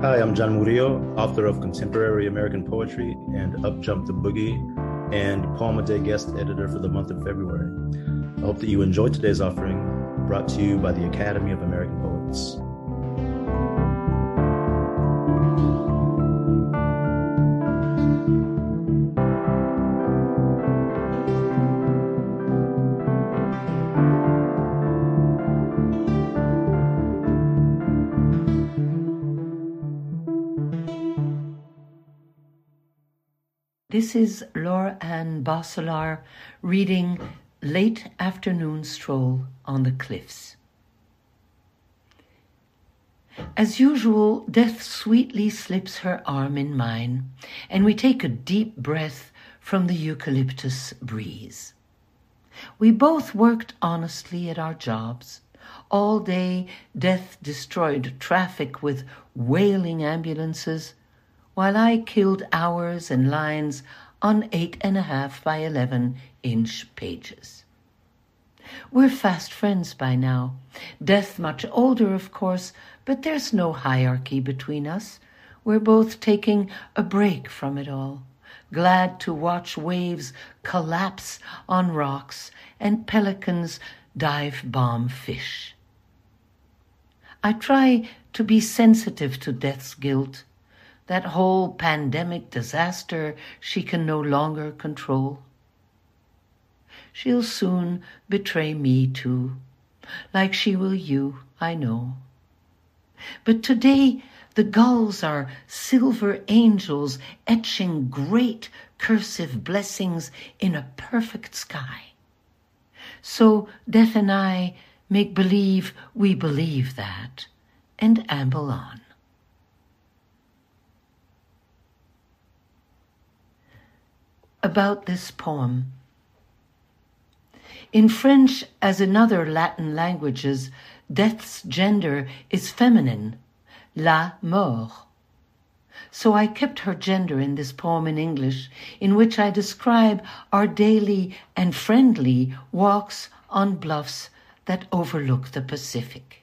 Hi, I'm John Murillo, author of Kontemporary Amerikan Poetry and Up Jump the Boogie, and Poem a Day guest editor for the month of February. I hope that you enjoyed today's offering, brought to you by the Academy of American Poets. This is Laure-Anne Bosselaar reading Late Afternoon Stroll on the Cliffs. As usual, Death sweetly slips her arm in mine, and we take a deep breath from the eucalyptus breeze. We both worked honestly at our jobs. All day, Death destroyed traffic with wailing ambulances while I killed hours and lines on eight and a half by eleven inch pages. We're fast friends by now. Death much older, of course, but there's no hierarchy between us. We're both taking a break from it all, glad to watch waves collapse on rocks and pelicans dive bomb fish. I try to be sensitive to death's guilt that whole pandemic disaster she can no longer control. She'll soon betray me too, like she will you, I know. But today the gulls are silver angels etching great cursive blessings in a perfect sky. So Death and I make believe we believe that and amble on. About this poem. In French, as in other Latin languages, death's gender is feminine, la mort. So I kept her gender in this poem in English, in which I describe our daily and friendly walks on bluffs that overlook the Pacific.